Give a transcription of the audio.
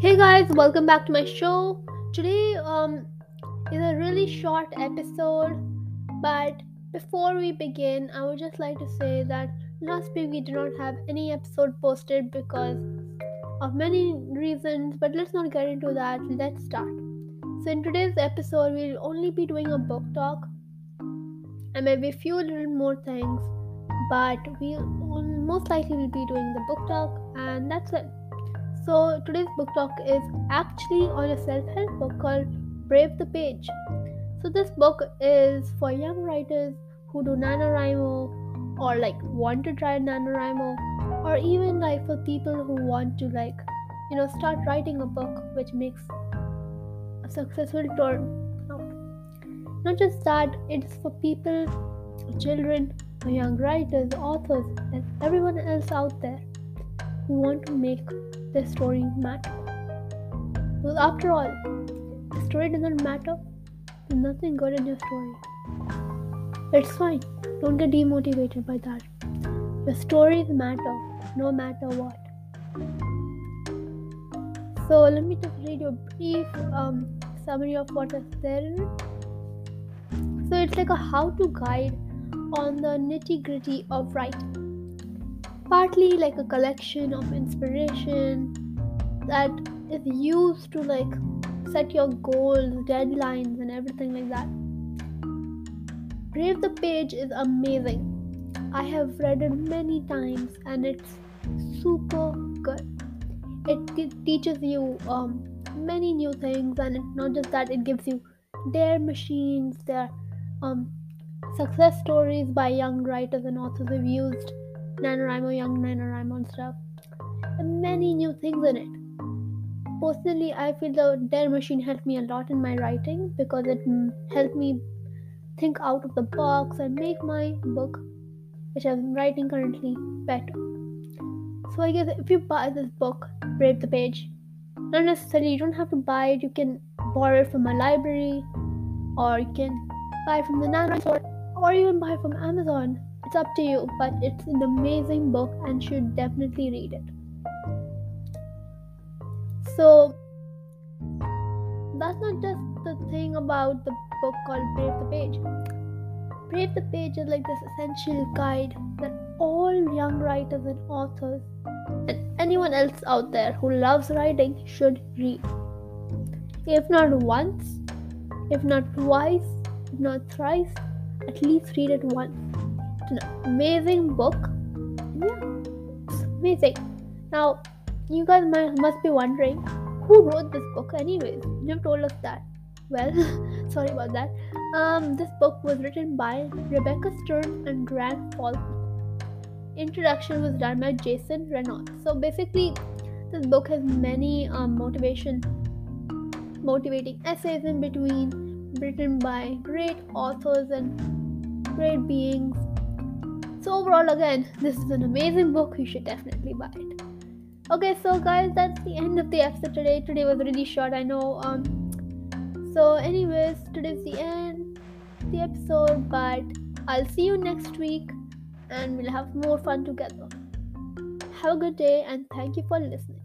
Hey guys, welcome back to my show. Today um is a really short episode, but before we begin, I would just like to say that last week we did not have any episode posted because of many reasons, but let's not get into that. Let's start. So in today's episode, we'll only be doing a book talk and maybe a few little more things, but we'll most likely will be doing the book talk and that's it. So today's book talk is actually on a self-help book called Brave the Page. So this book is for young writers who do NaNoWriMo or like want to try NaNoWriMo or even like for people who want to like you know start writing a book which makes a successful turn. Not just that, it's for people, children, young writers, authors, and everyone else out there who want to make the story matter. Because after all, the story doesn't matter, there's nothing good in your story. It's fine, don't get demotivated by that. The stories matter, no matter what. So let me just read you a brief um, summary of what is there. So it's like a how-to guide on the nitty-gritty of writing partly like a collection of inspiration that is used to like set your goals, deadlines, and everything like that. Brave the Page is amazing. I have read it many times and it's super good. It teaches you um, many new things, and it's not just that, it gives you Dare Machines, their um, success stories by young writers and authors who've used NaNoWriMo, Young NaNoWriMo and stuff. And many new things in it. Personally, I feel the Dare Machine helped me a lot in my writing because it helped me think out of the box and make my book, which I'm writing currently, better. So I guess if you buy this book, Brave the Page, not necessarily you don't have to buy it. You can borrow it from a library, or you can buy from the NaNoWriMo store, or even buy from Amazon it's up to you, but it's an amazing book and should definitely read it. So that's not just the thing about the book called Brave the Page. Brave the Page is like this essential guide that all young writers and authors and anyone else out there who loves writing should read. If not once, if not twice, if not thrice, at least read it once an amazing book. Yeah, it's amazing. Now, you guys must be wondering who wrote this book, anyways. You've told us that. Well, sorry about that. Um, this book was written by Rebecca Stern and Grant Faulkner. Introduction was done by Jason Reynolds. So basically, this book has many um, motivation, motivating essays in between, written by great authors and great beings so overall, again, this is an amazing book. You should definitely buy it. Okay, so guys, that's the end of the episode today. Today was really short, I know. Um, so, anyways, today's the end of the episode, but I'll see you next week, and we'll have more fun together. Have a good day, and thank you for listening.